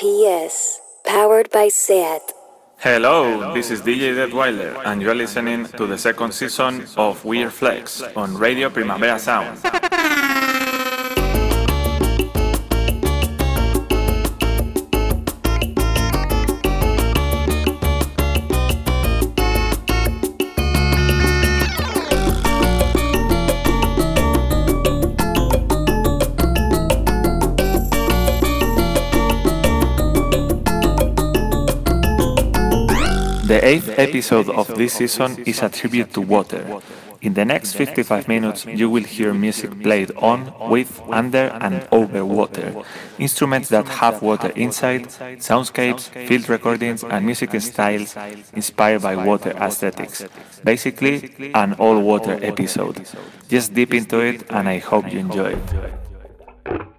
FPS, powered by SEAT. Hello, this is DJ Deadweiler, and you are listening to the second season of Weird Flex on Radio Primavera Sound. The eighth episode of this season is a tribute to water. In the next 55 minutes, you will hear music played on, with, under, and over water. Instruments that have water inside, soundscapes, field recordings, and music styles inspired by water aesthetics. Basically, an all water episode. Just dip into it, and I hope you enjoy it.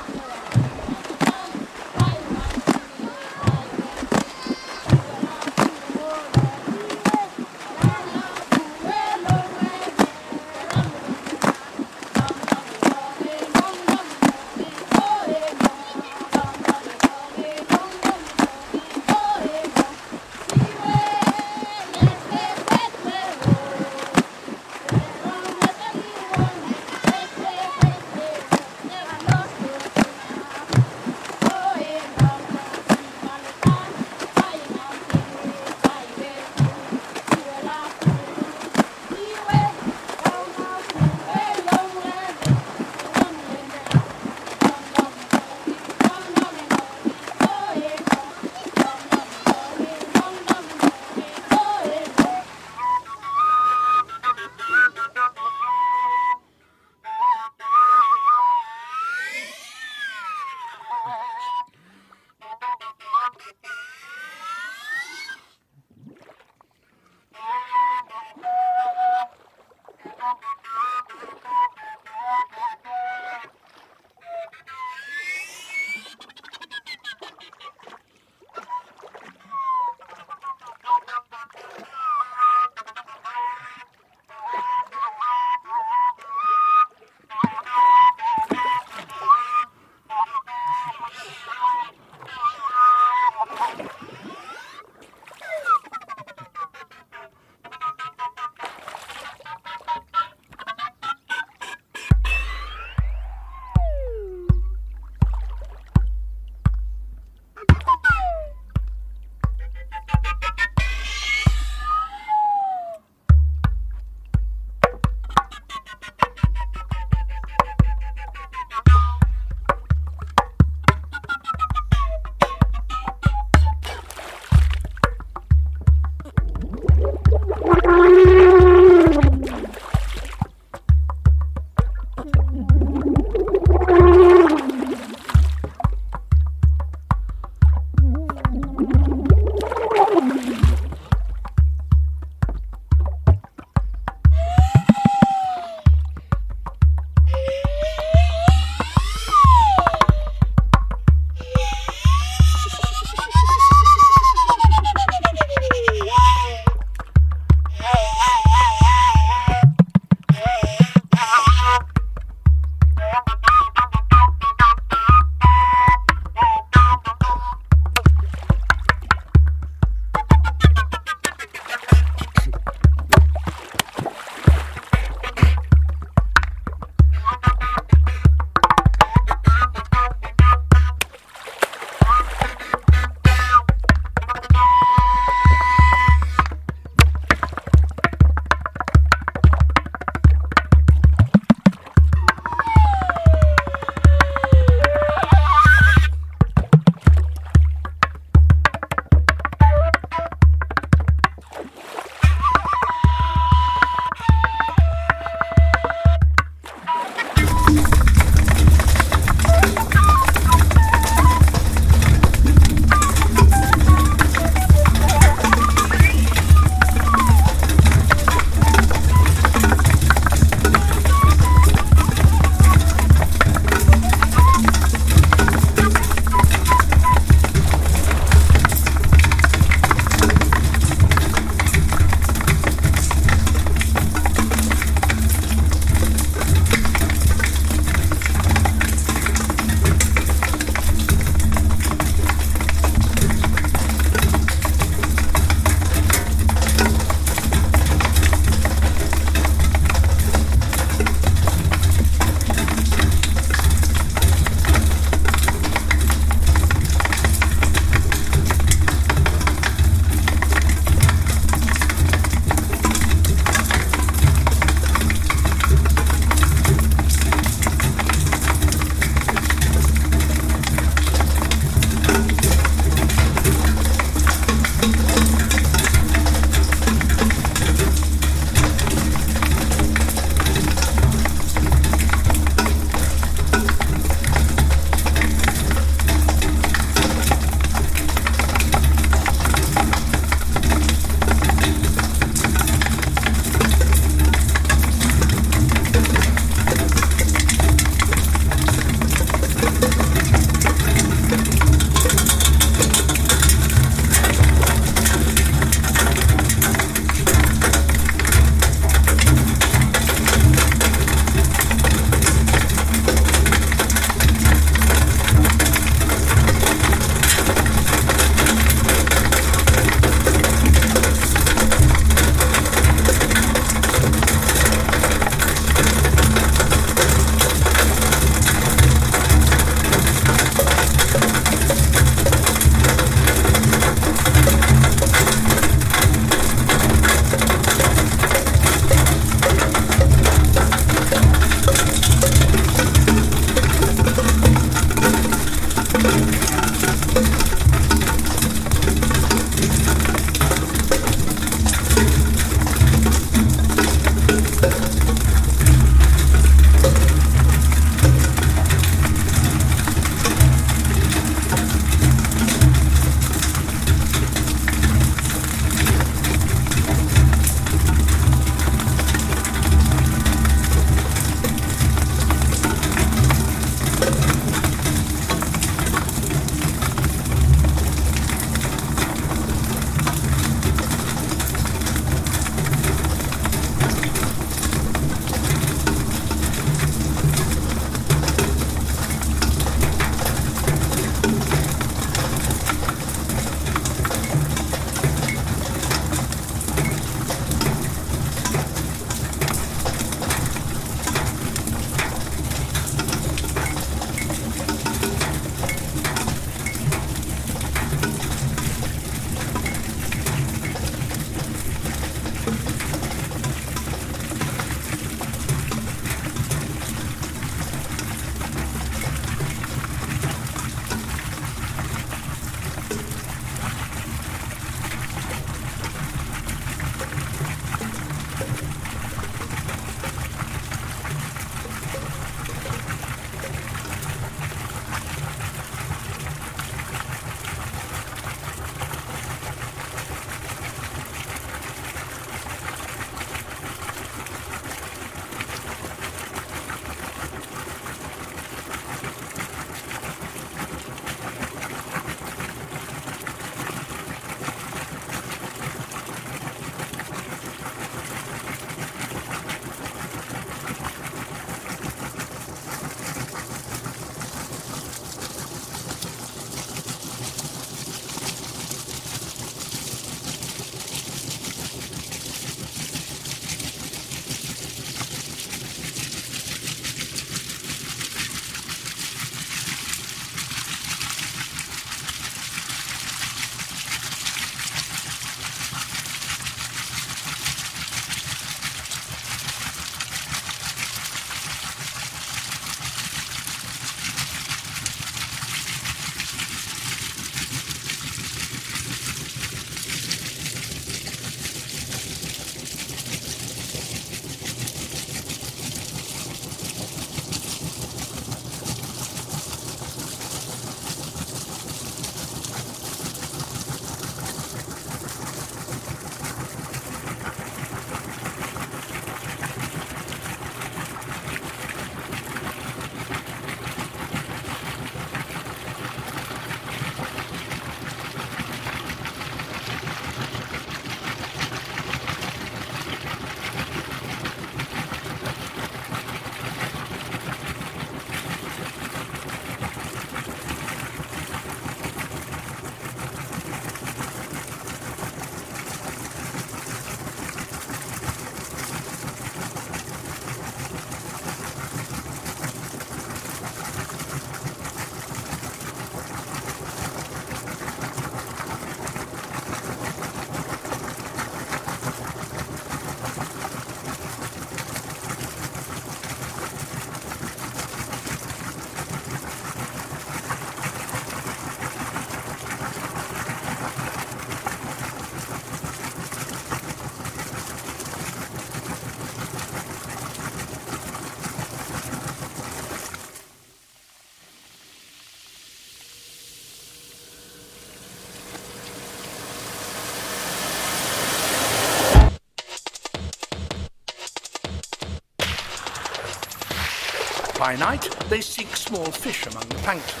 By night, they seek small fish among the plankton,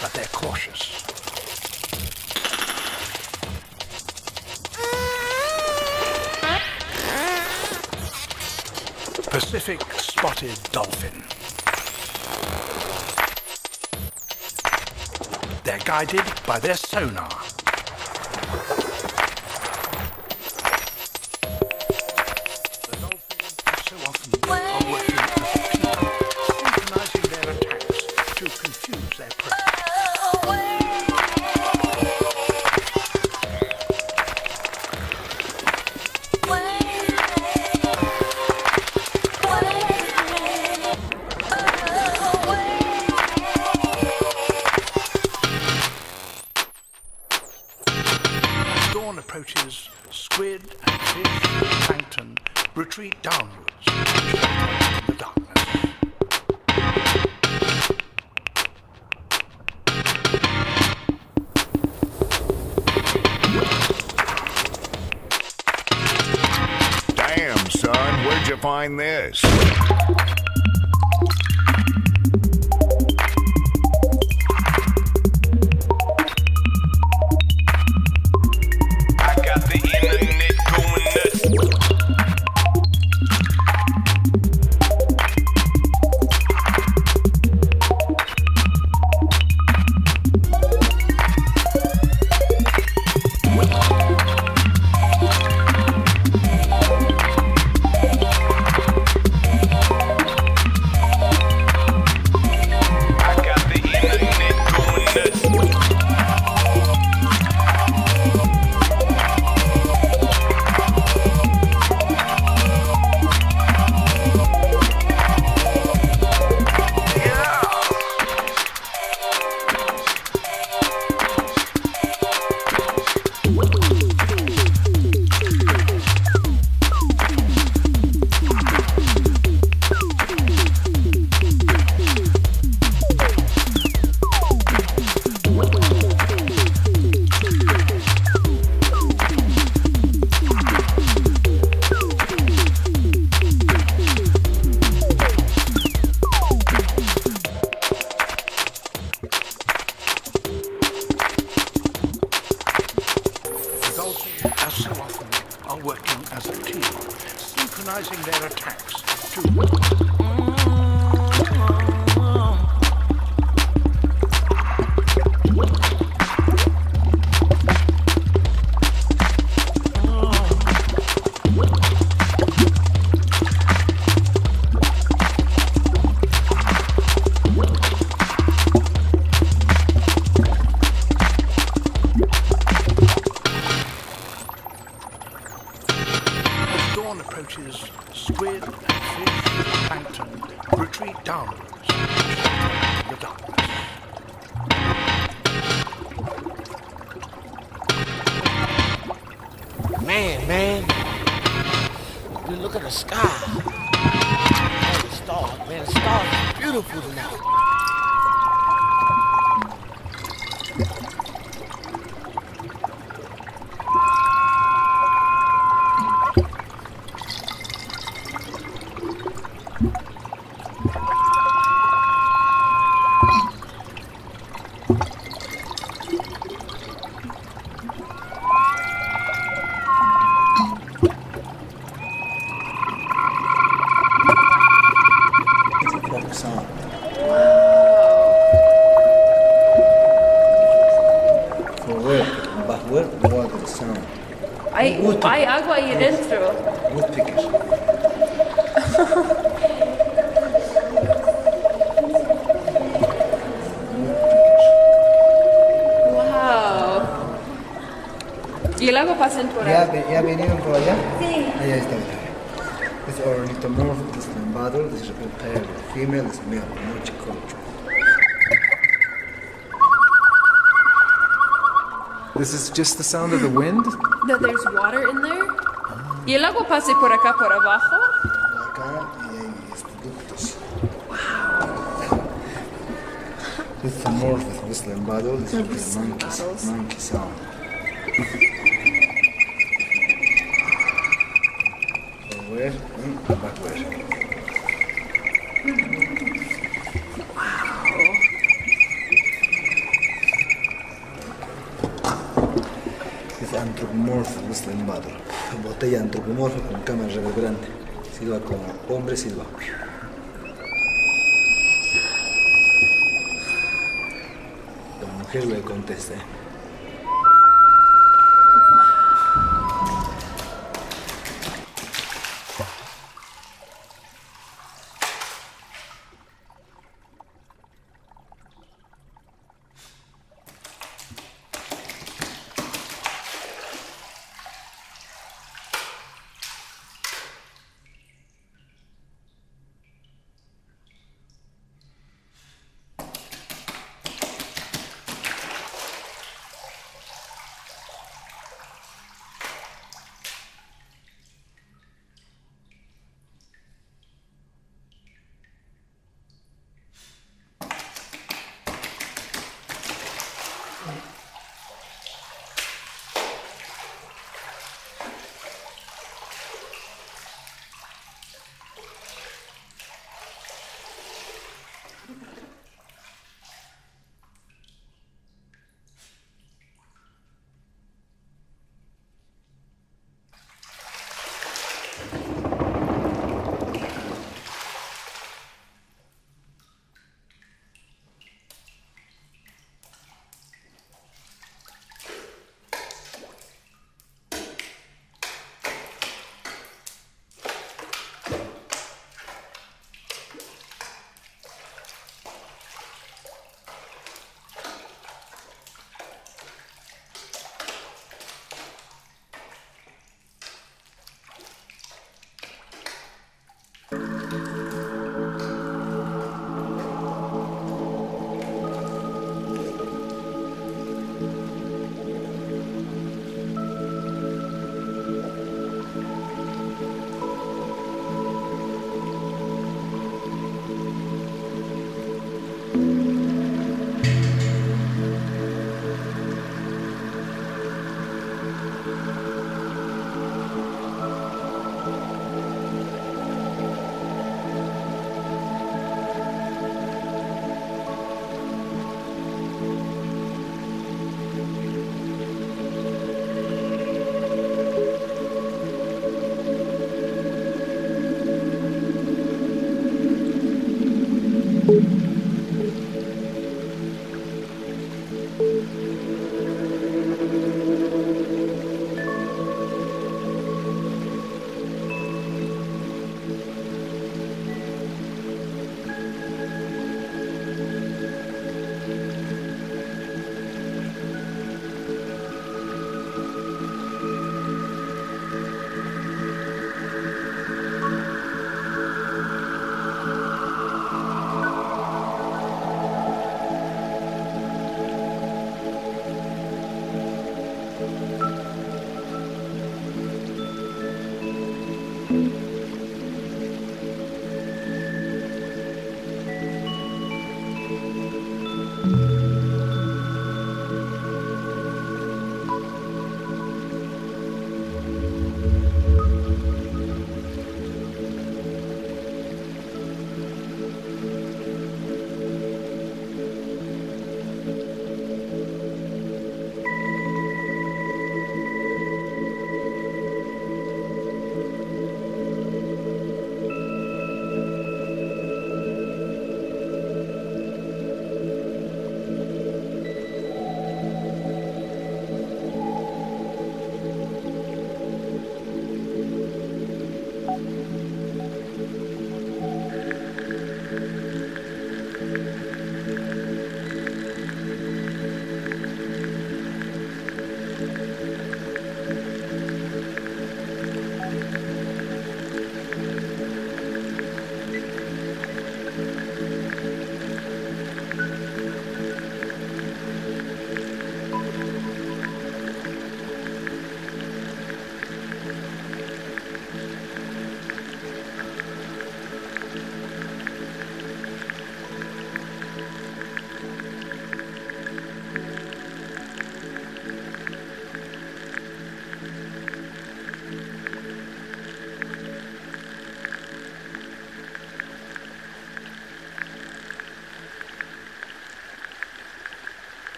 but they're cautious. Pacific spotted dolphin. They're guided by their sonar. This is just the sound of the wind? That there's water in there. Y el agua pase por acá por abajo. Acá y los productos. Wow. It's the north, it's the bottle, it's the monkey sound. Silba como hombre silba. La mujer le contesta.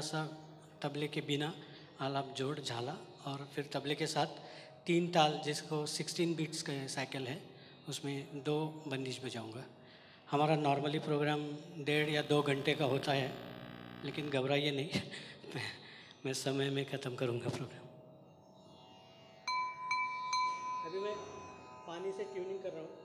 थोड़ा सा तबले के बिना आलाप जोड़ झाला और फिर तबले के साथ तीन ताल जिसको 16 बीट्स का साइकिल है उसमें दो बंदिश बजाऊँगा। हमारा नॉर्मली प्रोग्राम डेढ़ या दो घंटे का होता है लेकिन घबराइए नहीं मैं, मैं समय में ख़त्म करूँगा प्रोग्राम अभी मैं पानी से ट्यूनिंग कर रहा हूँ।